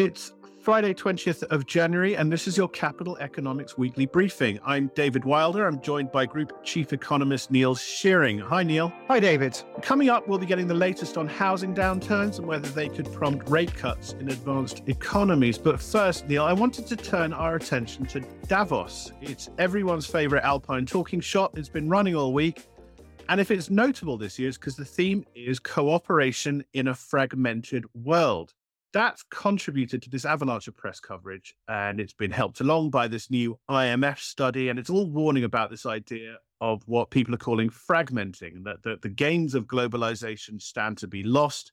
It's Friday, 20th of January, and this is your Capital Economics Weekly Briefing. I'm David Wilder. I'm joined by Group Chief Economist Neil Shearing. Hi, Neil. Hi, David. Coming up, we'll be getting the latest on housing downturns and whether they could prompt rate cuts in advanced economies. But first, Neil, I wanted to turn our attention to Davos. It's everyone's favorite alpine talking shop. It's been running all week. And if it's notable this year, it's because the theme is cooperation in a fragmented world that's contributed to this avalanche of press coverage. And it's been helped along by this new IMF study. And it's all warning about this idea of what people are calling fragmenting, that the, the gains of globalization stand to be lost,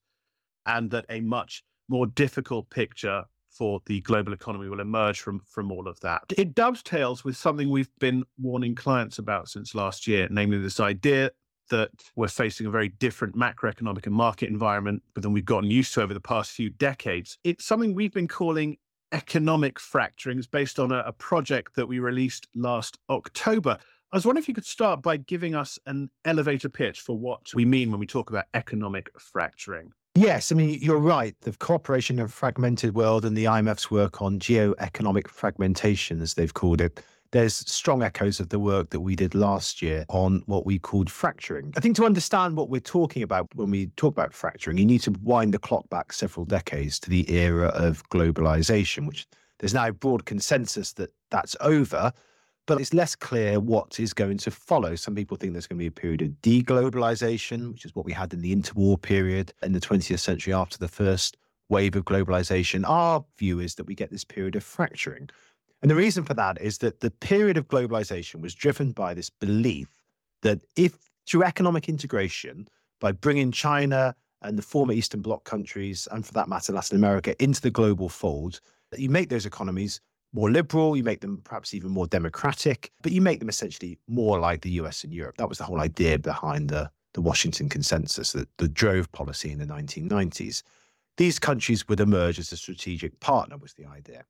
and that a much more difficult picture for the global economy will emerge from, from all of that. It dovetails with something we've been warning clients about since last year, namely this idea that we're facing a very different macroeconomic and market environment than we've gotten used to over the past few decades. It's something we've been calling economic fracturings based on a, a project that we released last October. I was wondering if you could start by giving us an elevator pitch for what we mean when we talk about economic fracturing. Yes, I mean, you're right. The cooperation of fragmented world and the IMF's work on geo-economic fragmentation, as they've called it, there's strong echoes of the work that we did last year on what we called fracturing. I think to understand what we're talking about when we talk about fracturing, you need to wind the clock back several decades to the era of globalization, which there's now broad consensus that that's over, but it's less clear what is going to follow. Some people think there's going to be a period of deglobalization, which is what we had in the interwar period in the 20th century after the first wave of globalization. Our view is that we get this period of fracturing and the reason for that is that the period of globalization was driven by this belief that if through economic integration, by bringing China and the former Eastern Bloc countries, and for that matter, Latin America, into the global fold, that you make those economies more liberal, you make them perhaps even more democratic, but you make them essentially more like the US and Europe. That was the whole idea behind the, the Washington Consensus, the, the drove policy in the 1990s. These countries would emerge as a strategic partner, was the idea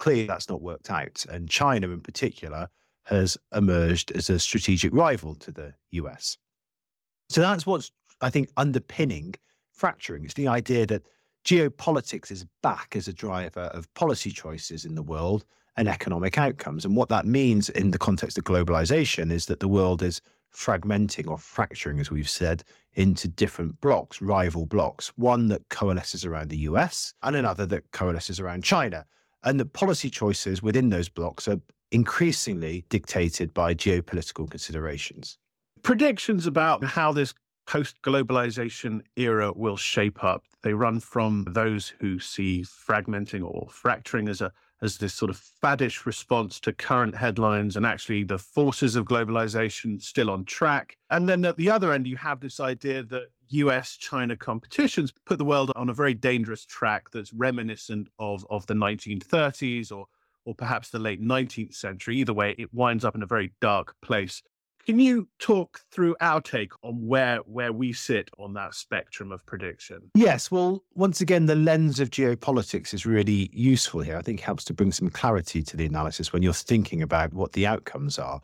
clearly that's not worked out. And China, in particular, has emerged as a strategic rival to the US. So that's what's, I think, underpinning fracturing. It's the idea that geopolitics is back as a driver of policy choices in the world and economic outcomes. And what that means in the context of globalization is that the world is fragmenting or fracturing, as we've said, into different blocs, rival blocs, one that coalesces around the US and another that coalesces around China. And the policy choices within those blocs are increasingly dictated by geopolitical considerations. Predictions about how this post globalization era will shape up. They run from those who see fragmenting or fracturing as a as this sort of faddish response to current headlines and actually the forces of globalization still on track. And then at the other end, you have this idea that US China competitions put the world on a very dangerous track that's reminiscent of, of the 1930s or, or perhaps the late 19th century. Either way, it winds up in a very dark place. Can you talk through our take on where where we sit on that spectrum of prediction? Yes. Well, once again, the lens of geopolitics is really useful here. I think helps to bring some clarity to the analysis when you're thinking about what the outcomes are.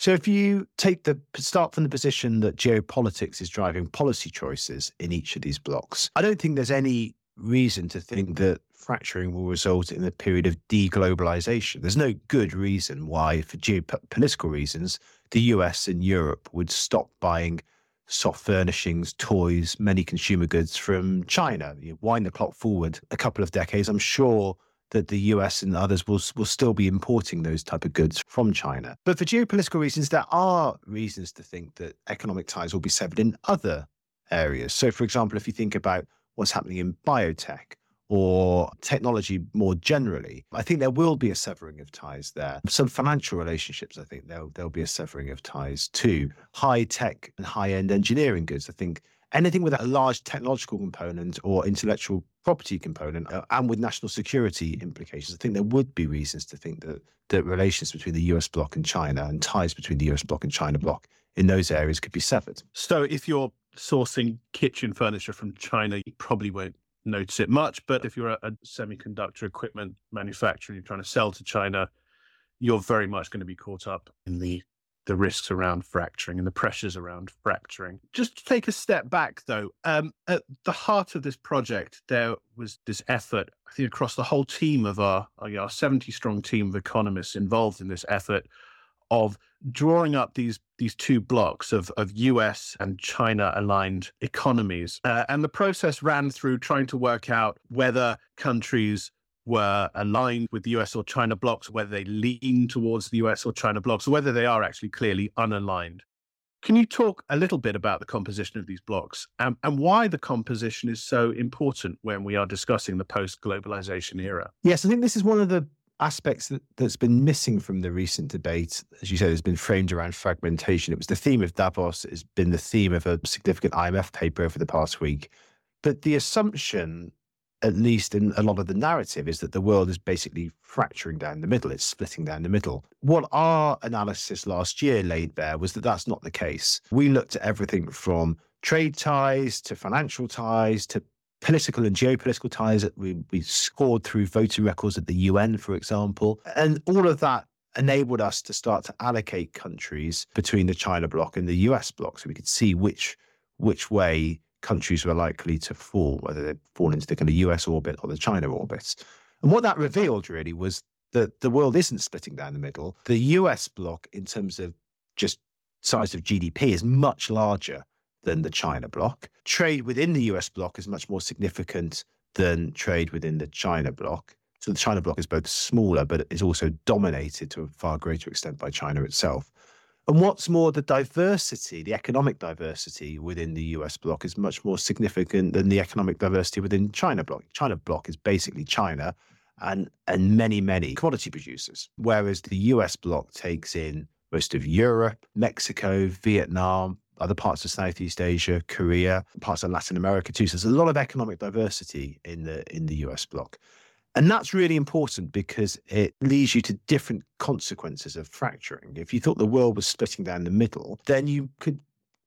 So if you take the start from the position that geopolitics is driving policy choices in each of these blocs, I don't think there's any reason to think that fracturing will result in a period of deglobalization. There's no good reason why, for geopolitical reasons, the US and Europe would stop buying soft furnishings, toys, many consumer goods from China. You wind the clock forward a couple of decades, I'm sure that the US and others will, will still be importing those type of goods from China. But for geopolitical reasons, there are reasons to think that economic ties will be severed in other areas. So, for example, if you think about what's happening in biotech or technology more generally, I think there will be a severing of ties there. Some financial relationships, I think there'll, there'll be a severing of ties too. High tech and high end engineering goods, I think anything with a large technological component or intellectual property component uh, and with national security implications, I think there would be reasons to think that, that relations between the US bloc and China and ties between the US bloc and China bloc in those areas could be severed. So if you're sourcing kitchen furniture from China, you probably won't notice it much. But if you're a, a semiconductor equipment manufacturer and you're trying to sell to China, you're very much going to be caught up in the the risks around fracturing and the pressures around fracturing. Just to take a step back, though, um, at the heart of this project, there was this effort, I think, across the whole team of our, our 70 strong team of economists involved in this effort of drawing up these these two blocs of, of US and China aligned economies. Uh, and the process ran through trying to work out whether countries were aligned with the US or China blocs, whether they lean towards the US or China blocs, or whether they are actually clearly unaligned. Can you talk a little bit about the composition of these blocs and, and why the composition is so important when we are discussing the post globalization era? Yes, I think this is one of the aspects that, that's been missing from the recent debate, as you said, has been framed around fragmentation. It was the theme of Davos, it's been the theme of a significant IMF paper over the past week. But the assumption, at least in a lot of the narrative, is that the world is basically fracturing down the middle, it's splitting down the middle. What our analysis last year laid bare was that that's not the case. We looked at everything from trade ties to financial ties to political and geopolitical ties we, we scored through voting records at the UN, for example. And all of that enabled us to start to allocate countries between the China bloc and the US bloc so we could see which which way countries were likely to fall, whether they fall into the kind of US orbit or the China orbit. And what that revealed really was that the world isn't splitting down the middle. The US bloc, in terms of just size of GDP, is much larger than the China bloc. Trade within the US bloc is much more significant than trade within the China bloc. So the China bloc is both smaller, but is also dominated to a far greater extent by China itself. And what's more, the diversity, the economic diversity within the US bloc is much more significant than the economic diversity within China bloc. China bloc is basically China and and many, many commodity producers, whereas the US bloc takes in most of Europe, Mexico, Vietnam, other parts of Southeast Asia, Korea, parts of Latin America too. So there's a lot of economic diversity in the in the US bloc. And that's really important because it leads you to different consequences of fracturing. If you thought the world was splitting down the middle, then you could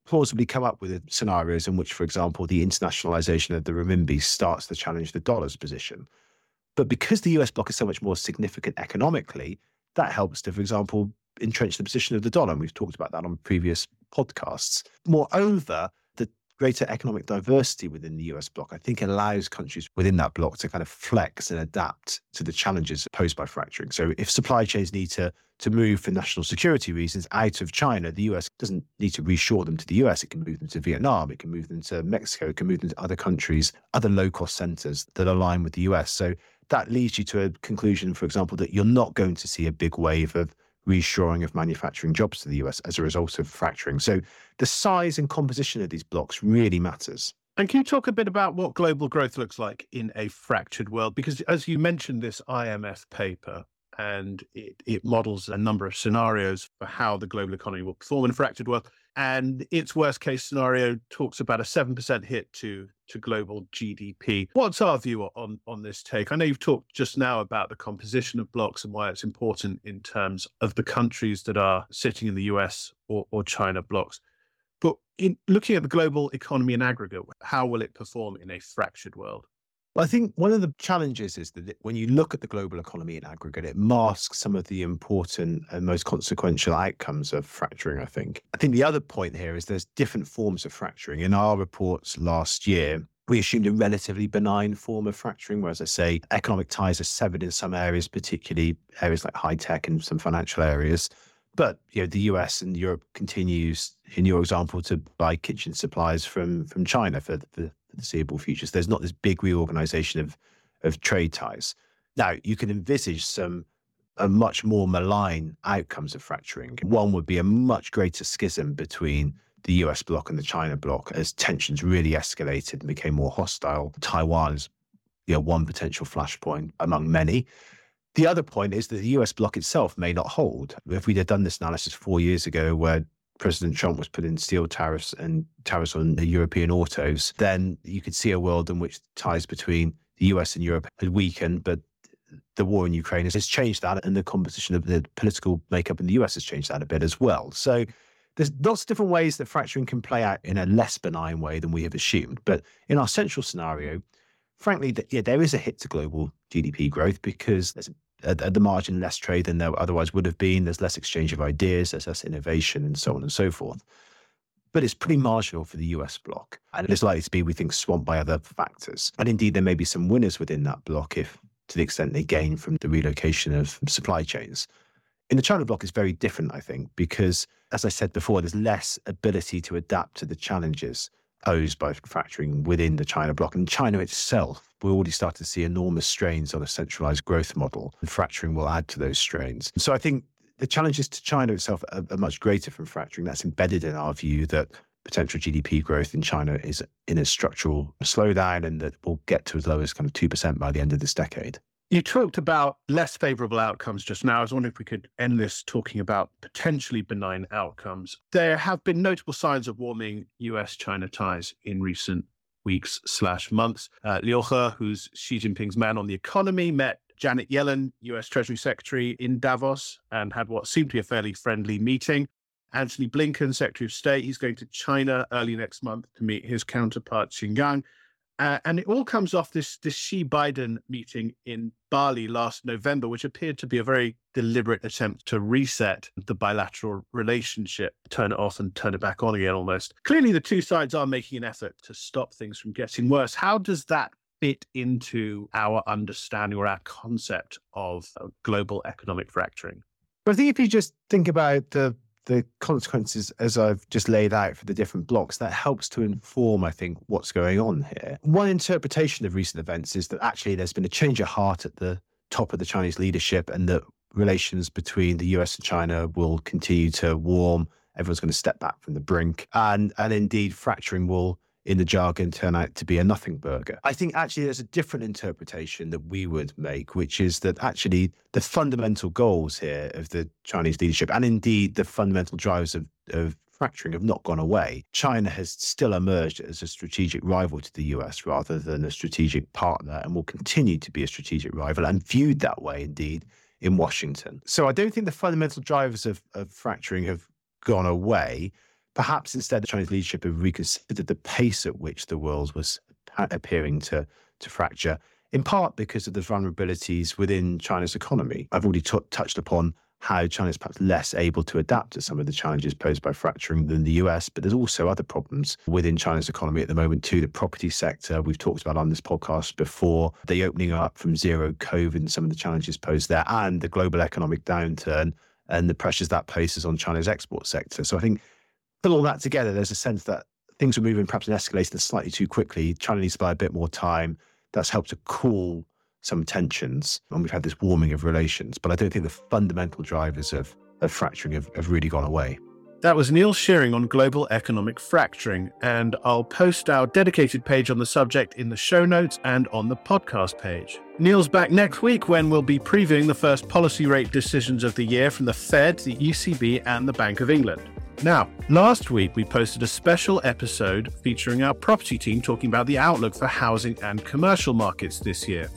plausibly come up with scenarios in which, for example, the internationalization of the renminbi starts to challenge the dollar's position. But because the US bloc is so much more significant economically, that helps to, for example, entrench the position of the dollar. And we've talked about that on previous podcasts. Moreover, greater economic diversity within the US bloc, I think, allows countries within that bloc to kind of flex and adapt to the challenges posed by fracturing. So if supply chains need to to move for national security reasons out of China, the US doesn't need to reshore them to the US. It can move them to Vietnam, it can move them to Mexico, it can move them to other countries, other low cost centers that align with the US. So that leads you to a conclusion, for example, that you're not going to see a big wave of reshoring of manufacturing jobs to the US as a result of fracturing. So the size and composition of these blocs really matters. And can you talk a bit about what global growth looks like in a fractured world? Because as you mentioned, this IMF paper and it, it models a number of scenarios for how the global economy will perform in a fractured world. And its worst case scenario talks about a 7% hit to, to global GDP. What's our view on, on this take? I know you've talked just now about the composition of blocs and why it's important in terms of the countries that are sitting in the US or, or China blocs. But in looking at the global economy in aggregate, how will it perform in a fractured world? I think one of the challenges is that when you look at the global economy in aggregate, it masks some of the important and most consequential outcomes of fracturing, I think. I think the other point here is there's different forms of fracturing. In our reports last year, we assumed a relatively benign form of fracturing, whereas I say economic ties are severed in some areas, particularly areas like high tech and some financial areas. But you know, the US and Europe continues, in your example, to buy kitchen supplies from from China for, for foreseeable futures. There's not this big reorganization of of trade ties. Now you can envisage some a much more malign outcomes of fracturing. One would be a much greater schism between the US bloc and the China bloc as tensions really escalated and became more hostile. Taiwan is you know, one potential flashpoint among many. The other point is that the US bloc itself may not hold. If we'd have done this analysis four years ago, where President Trump was putting steel tariffs and tariffs on the European autos, then you could see a world in which ties between the US and Europe had weakened, but the war in Ukraine has changed that, and the composition of the political makeup in the US has changed that a bit as well. So there's lots of different ways that fracturing can play out in a less benign way than we have assumed. But in our central scenario, frankly, yeah, there is a hit to global GDP growth because there's a at, at the margin less trade than there otherwise would have been. There's less exchange of ideas, there's less innovation, and so on and so forth. But it's pretty marginal for the US bloc. And it's likely to be, we think, swamped by other factors. And indeed, there may be some winners within that bloc if, to the extent they gain from the relocation of supply chains. In the China bloc, it's very different, I think, because as I said before, there's less ability to adapt to the challenges posed by fracturing within the China bloc. And China itself, we already start to see enormous strains on a centralized growth model, and fracturing will add to those strains. So I think the challenges to China itself are, are much greater from fracturing. That's embedded in our view that potential GDP growth in China is in a structural slowdown and that we'll get to as low as kind of 2% by the end of this decade. You talked about less favorable outcomes just now. I was wondering if we could end this talking about potentially benign outcomes. There have been notable signs of warming US China ties in recent weeks slash months. Uh, Liu He, who's Xi Jinping's man on the economy, met Janet Yellen, US Treasury Secretary, in Davos and had what seemed to be a fairly friendly meeting. Antony Blinken, Secretary of State, he's going to China early next month to meet his counterpart Qin Gang. Uh, and it all comes off this this Xi Biden meeting in Bali last November, which appeared to be a very deliberate attempt to reset the bilateral relationship, turn it off and turn it back on again almost. Clearly, the two sides are making an effort to stop things from getting worse. How does that fit into our understanding or our concept of uh, global economic fracturing? But I think if you just think about the the consequences as I've just laid out for the different blocs, that helps to inform, I think, what's going on here. One interpretation of recent events is that actually there's been a change of heart at the top of the Chinese leadership and that relations between the US and China will continue to warm. Everyone's going to step back from the brink. And, and indeed, fracturing will in the jargon turn out to be a nothing burger. I think actually there's a different interpretation that we would make, which is that actually the fundamental goals here of the Chinese leadership and indeed the fundamental drivers of, of fracturing have not gone away. China has still emerged as a strategic rival to the US rather than a strategic partner and will continue to be a strategic rival and viewed that way indeed in Washington. So I don't think the fundamental drivers of, of fracturing have gone away. Perhaps instead, the Chinese leadership have reconsidered the pace at which the world was appearing to, to fracture, in part because of the vulnerabilities within China's economy. I've already t- touched upon how China is perhaps less able to adapt to some of the challenges posed by fracturing than the US, but there's also other problems within China's economy at the moment too. The property sector, we've talked about on this podcast before, the opening up from zero COVID and some of the challenges posed there, and the global economic downturn and the pressures that places on China's export sector. So I think put all that together, there's a sense that things were moving perhaps and escalating slightly too quickly. China needs to buy a bit more time. That's helped to cool some tensions. And we've had this warming of relations. But I don't think the fundamental drivers of, of fracturing have, have really gone away. That was Neil Shearing on global economic fracturing, and I'll post our dedicated page on the subject in the show notes and on the podcast page. Neil's back next week when we'll be previewing the first policy rate decisions of the year from the Fed, the ECB, and the Bank of England. Now, last week we posted a special episode featuring our property team talking about the outlook for housing and commercial markets this year.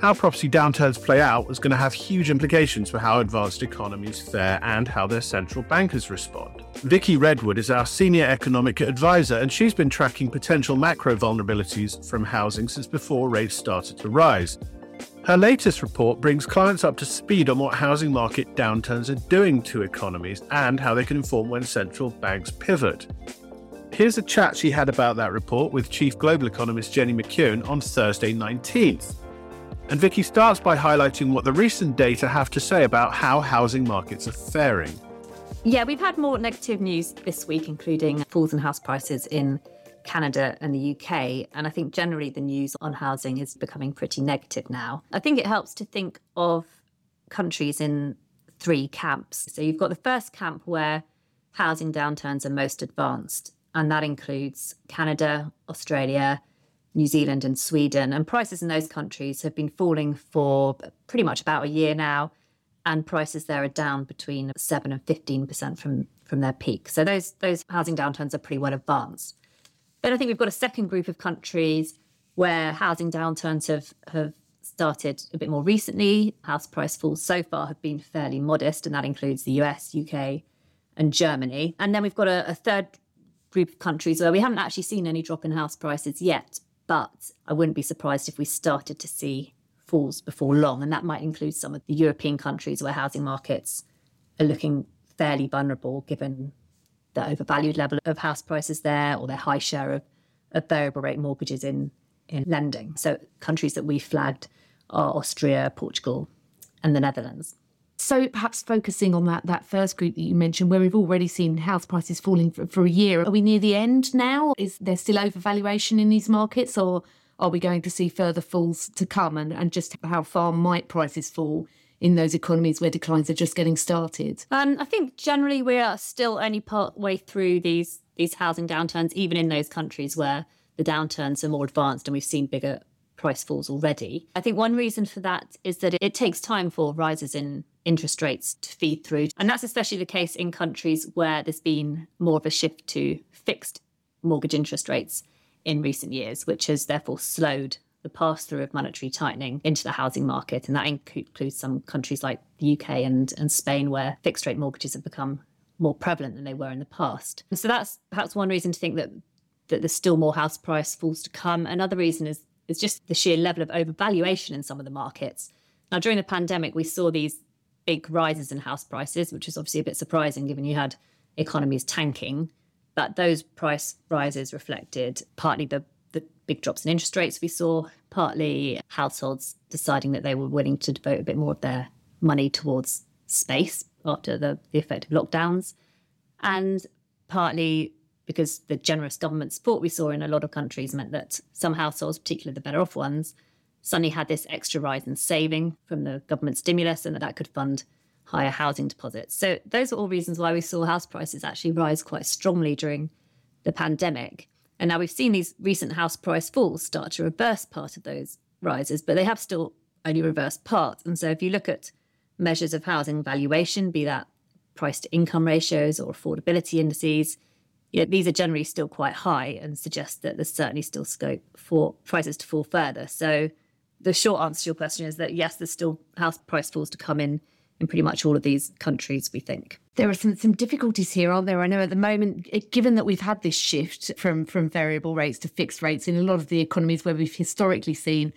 How property downturns play out is going to have huge implications for how advanced economies fare and how their central bankers respond. Vicky Redwood is our senior economic advisor, and she's been tracking potential macro vulnerabilities from housing since before rates started to rise. Her latest report brings clients up to speed on what housing market downturns are doing to economies and how they can inform when central banks pivot. Here's a chat she had about that report with Chief Global Economist Jenny McKeown on Thursday 19th. And Vicky starts by highlighting what the recent data have to say about how housing markets are faring. Yeah, we've had more negative news this week, including falls in house prices in Canada and the UK. And I think generally the news on housing is becoming pretty negative now. I think it helps to think of countries in three camps. So you've got the first camp where housing downturns are most advanced, and that includes Canada, Australia, New Zealand, and Sweden. And prices in those countries have been falling for pretty much about a year now. And prices there are down between 7 and 15% from, from their peak. So those, those housing downturns are pretty well advanced. Then I think we've got a second group of countries where housing downturns have, have started a bit more recently. House price falls so far have been fairly modest, and that includes the US, UK, and Germany. And then we've got a, a third group of countries where we haven't actually seen any drop in house prices yet, but I wouldn't be surprised if we started to see falls before long. And that might include some of the European countries where housing markets are looking fairly vulnerable given the overvalued level of house prices there or their high share of, of variable rate mortgages in, in lending. So countries that we flagged are Austria, Portugal, and the Netherlands. So perhaps focusing on that that first group that you mentioned, where we've already seen house prices falling for, for a year, are we near the end now? Is there still overvaluation in these markets, or are we going to see further falls to come? And, and just how far might prices fall in those economies where declines are just getting started? Um, I think generally we are still only part way through these these housing downturns, even in those countries where the downturns are more advanced and we've seen bigger price falls already. I think one reason for that is that it takes time for rises in interest rates to feed through. And that's especially the case in countries where there's been more of a shift to fixed mortgage interest rates in recent years, which has therefore slowed the pass through of monetary tightening into the housing market. And that includes some countries like the UK and, and Spain, where fixed rate mortgages have become more prevalent than they were in the past. And so that's perhaps one reason to think that, that there's still more house price falls to come. Another reason is, is just the sheer level of overvaluation in some of the markets. Now, during the pandemic, we saw these big rises in house prices, which is obviously a bit surprising given you had economies tanking. But those price rises reflected partly the, the big drops in interest rates we saw, partly households deciding that they were willing to devote a bit more of their money towards space after the, the effective lockdowns, and partly because the generous government support we saw in a lot of countries meant that some households, particularly the better off ones, suddenly had this extra rise in saving from the government stimulus and that that could fund higher housing deposits. So those are all reasons why we saw house prices actually rise quite strongly during the pandemic. And now we've seen these recent house price falls start to reverse part of those rises, but they have still only reversed part. And so if you look at measures of housing valuation, be that price to income ratios or affordability indices, you know, these are generally still quite high and suggest that there's certainly still scope for prices to fall further. So the short answer to your question is that yes, there's still house price falls to come in in pretty much all of these countries, we think. There are some, some difficulties here, aren't there? I know at the moment, it, given that we've had this shift from, from variable rates to fixed rates in a lot of the economies where we've historically seen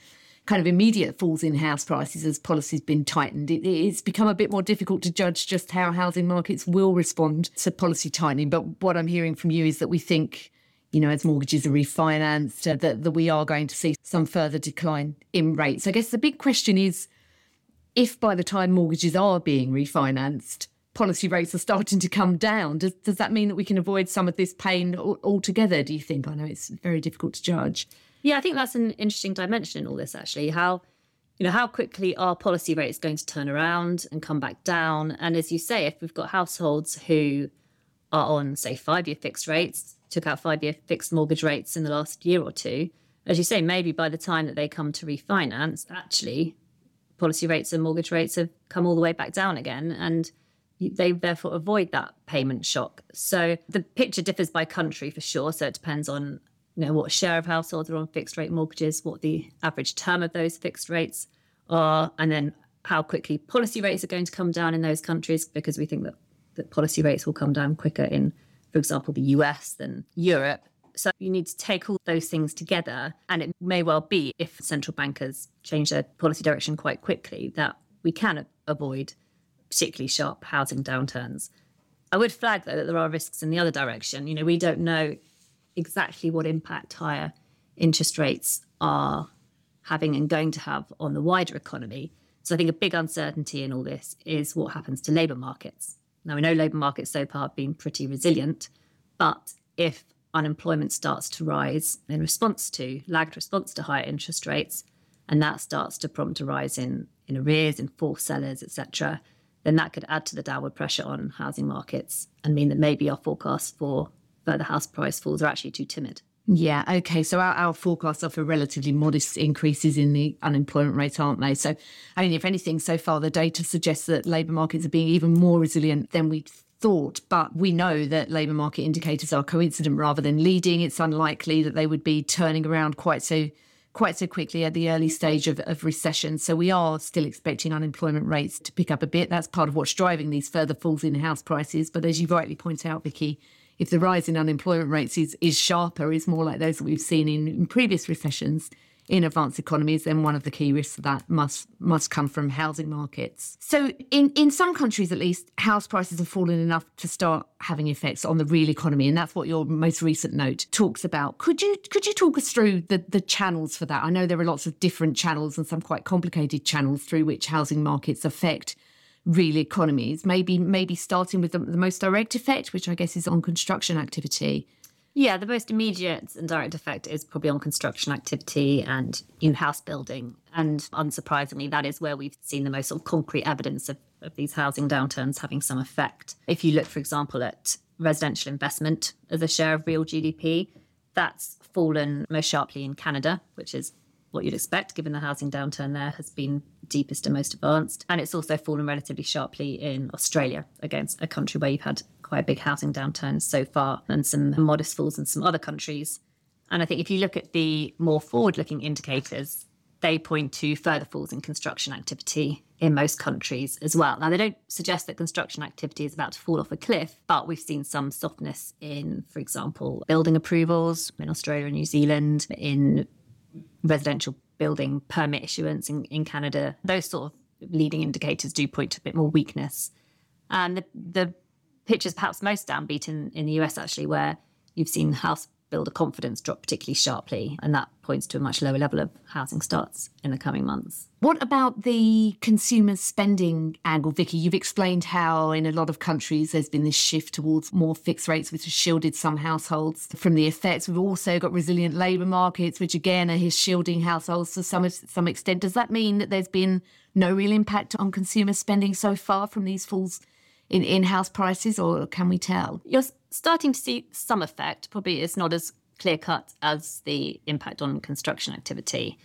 kind of immediate falls in house prices as policy's been tightened, it, it's become a bit more difficult to judge just how housing markets will respond to policy tightening. But what I'm hearing from you is that we think you know, as mortgages are refinanced, uh, that, that we are going to see some further decline in rates. I guess the big question is if by the time mortgages are being refinanced, policy rates are starting to come down, does, does that mean that we can avoid some of this pain altogether, do you think? I know it's very difficult to judge. Yeah, I think that's an interesting dimension in all this, actually. How you know, how quickly are policy rates going to turn around and come back down? And as you say, if we've got households who are on, say, five year fixed rates, took out five year fixed mortgage rates in the last year or two, as you say, maybe by the time that they come to refinance, actually, policy rates and mortgage rates have come all the way back down again. And they therefore avoid that payment shock. So the picture differs by country for sure. So it depends on you know what share of households are on fixed rate mortgages, what the average term of those fixed rates are, and then how quickly policy rates are going to come down in those countries because we think that, that policy rates will come down quicker in for example, the US than Europe. So you need to take all those things together. And it may well be, if central bankers change their policy direction quite quickly, that we can avoid particularly sharp housing downturns. I would flag, though, that there are risks in the other direction. You know, we don't know exactly what impact higher interest rates are having and going to have on the wider economy. So I think a big uncertainty in all this is what happens to labour markets. Now, we know labour markets so far have been pretty resilient, but if unemployment starts to rise in response to, lagged response to higher interest rates, and that starts to prompt a rise in, in arrears, in forced sellers, etc., then that could add to the downward pressure on housing markets and mean that maybe our forecasts for further house price falls are actually too timid. Yeah, okay. So our, our forecasts are for relatively modest increases in the unemployment rate, aren't they? So, I mean, if anything, so far the data suggests that labour markets are being even more resilient than we thought. But we know that labour market indicators are coincident rather than leading. It's unlikely that they would be turning around quite so quite so quickly at the early stage of, of recession. So we are still expecting unemployment rates to pick up a bit. That's part of what's driving these further falls in house prices. But as you rightly point out, Vicky, if the rise in unemployment rates is, is sharper, is more like those that we've seen in, in previous recessions, in advanced economies, then one of the key risks of that must must come from housing markets. So in, in some countries at least, house prices have fallen enough to start having effects on the real economy. And that's what your most recent note talks about. Could you could you talk us through the, the channels for that? I know there are lots of different channels and some quite complicated channels through which housing markets affect real economies. Maybe maybe starting with the, the most direct effect, which I guess is on construction activity. Yeah, the most immediate and direct effect is probably on construction activity and new house building. And unsurprisingly, that is where we've seen the most sort of concrete evidence of, of these housing downturns having some effect. If you look, for example, at residential investment as a share of real GDP, that's fallen most sharply in Canada, which is what you'd expect given the housing downturn there has been deepest and most advanced. And it's also fallen relatively sharply in Australia, against a country where you've had quite a big housing downturn so far and some modest falls in some other countries. And I think if you look at the more forward looking indicators, they point to further falls in construction activity in most countries as well. Now, they don't suggest that construction activity is about to fall off a cliff, but we've seen some softness in, for example, building approvals in Australia and New Zealand, in residential building permit issuance in, in Canada. Those sort of leading indicators do point to a bit more weakness. And the, the picture's perhaps most downbeat in, in the US, actually, where you've seen house builder confidence drop particularly sharply. And that points to a much lower level of housing starts in the coming months. What about the consumer spending angle, Vicky? You've explained how in a lot of countries there's been this shift towards more fixed rates, which has shielded some households from the effects. We've also got resilient labour markets, which again are shielding households to some, some extent. Does that mean that there's been no real impact on consumer spending so far from these falls in in-house prices, or can we tell? You're starting to see some effect. Probably it's not as clear cut as the impact on construction activity.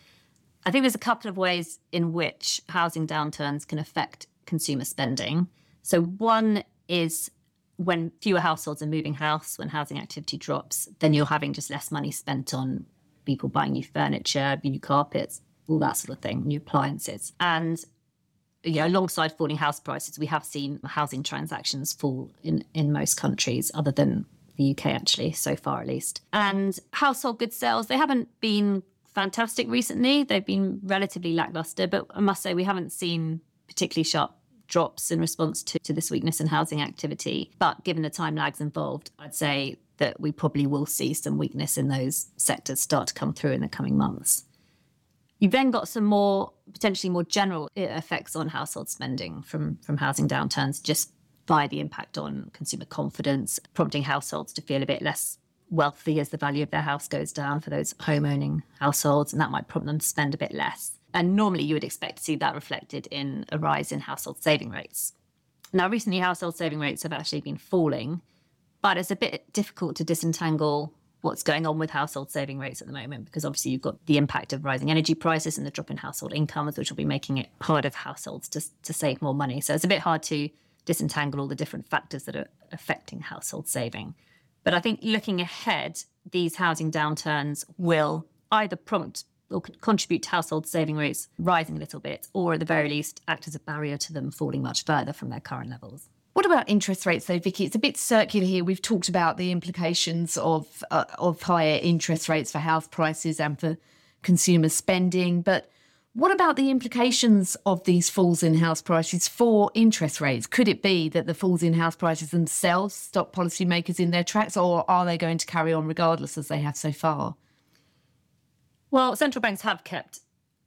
I think there's a couple of ways in which housing downturns can affect consumer spending. So one is when fewer households are moving house, when housing activity drops, then you're having just less money spent on people buying new furniture, new carpets, all that sort of thing, new appliances. And you know, alongside falling house prices, we have seen housing transactions fall in, in most countries, other than the UK, actually, so far at least. And household goods sales, they haven't been fantastic recently. They've been relatively lackluster, but I must say, we haven't seen particularly sharp drops in response to, to this weakness in housing activity. But given the time lags involved, I'd say that we probably will see some weakness in those sectors start to come through in the coming months. You've then got some more potentially more general uh, effects on household spending from from housing downturns, just by the impact on consumer confidence, prompting households to feel a bit less wealthy as the value of their house goes down for those home owning households, and that might prompt them to spend a bit less. And normally you would expect to see that reflected in a rise in household saving rates. Now, recently, household saving rates have actually been falling, but it's a bit difficult to disentangle what's going on with household saving rates at the moment because obviously you've got the impact of rising energy prices and the drop in household incomes which will be making it harder for households to, to save more money. So it's a bit hard to disentangle all the different factors that are affecting household saving. But i think looking ahead these housing downturns will either prompt or contribute to household saving rates rising a little bit or at the very least act as a barrier to them falling much further from their current levels what about interest rates, though, Vicky? It's a bit circular here. We've talked about the implications of uh, of higher interest rates for house prices and for consumer spending, but what about the implications of these falls in house prices for interest rates? Could it be that the falls in house prices themselves stop policymakers in their tracks, or are they going to carry on regardless as they have so far? Well, central banks have kept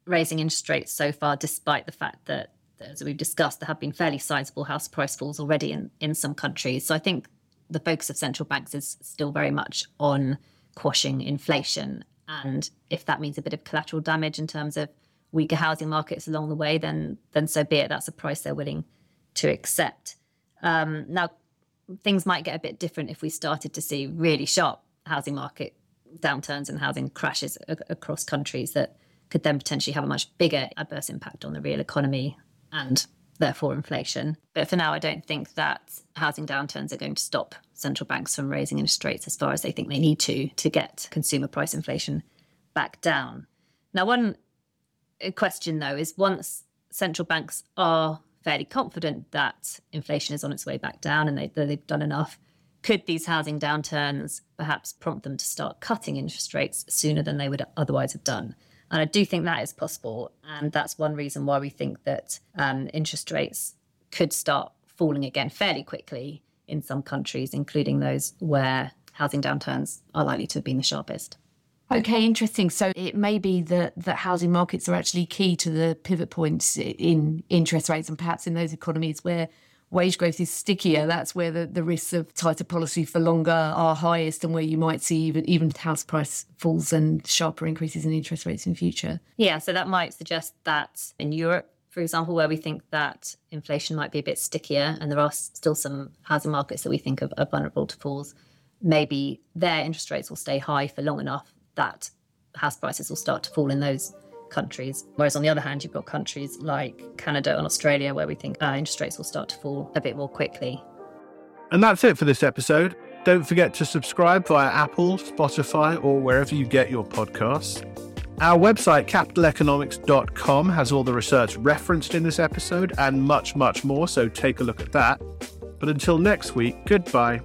raising interest rates so far, despite the fact that as we've discussed, there have been fairly sizable house price falls already in, in some countries. So I think the focus of central banks is still very much on quashing inflation. And if that means a bit of collateral damage in terms of weaker housing markets along the way, then then so be it. That's a price they're willing to accept. Um, now, things might get a bit different if we started to see really sharp housing market downturns and housing crashes a- across countries that could then potentially have a much bigger adverse impact on the real economy and therefore inflation. But for now, I don't think that housing downturns are going to stop central banks from raising interest rates as far as they think they need to to get consumer price inflation back down. Now, one question though is once central banks are fairly confident that inflation is on its way back down and they, they've done enough, could these housing downturns perhaps prompt them to start cutting interest rates sooner than they would otherwise have done? And I do think that is possible. And that's one reason why we think that um, interest rates could start falling again fairly quickly in some countries, including those where housing downturns are likely to have been the sharpest. Okay, interesting. So it may be that that housing markets are actually key to the pivot points in interest rates, and perhaps in those economies where wage growth is stickier, that's where the, the risks of tighter policy for longer are highest, and where you might see even even house price falls and sharper increases in interest rates in future. Yeah, so that might suggest that in Europe, for example, where we think that inflation might be a bit stickier, and there are still some housing markets that we think are, are vulnerable to falls. Maybe their interest rates will stay high for long enough that house prices will start to fall in those countries. Whereas on the other hand, you've got countries like Canada and Australia where we think uh, interest rates will start to fall a bit more quickly. And that's it for this episode. Don't forget to subscribe via Apple, Spotify, or wherever you get your podcasts. Our website, capitaleconomics.com, has all the research referenced in this episode and much, much more, so take a look at that. But until next week, goodbye.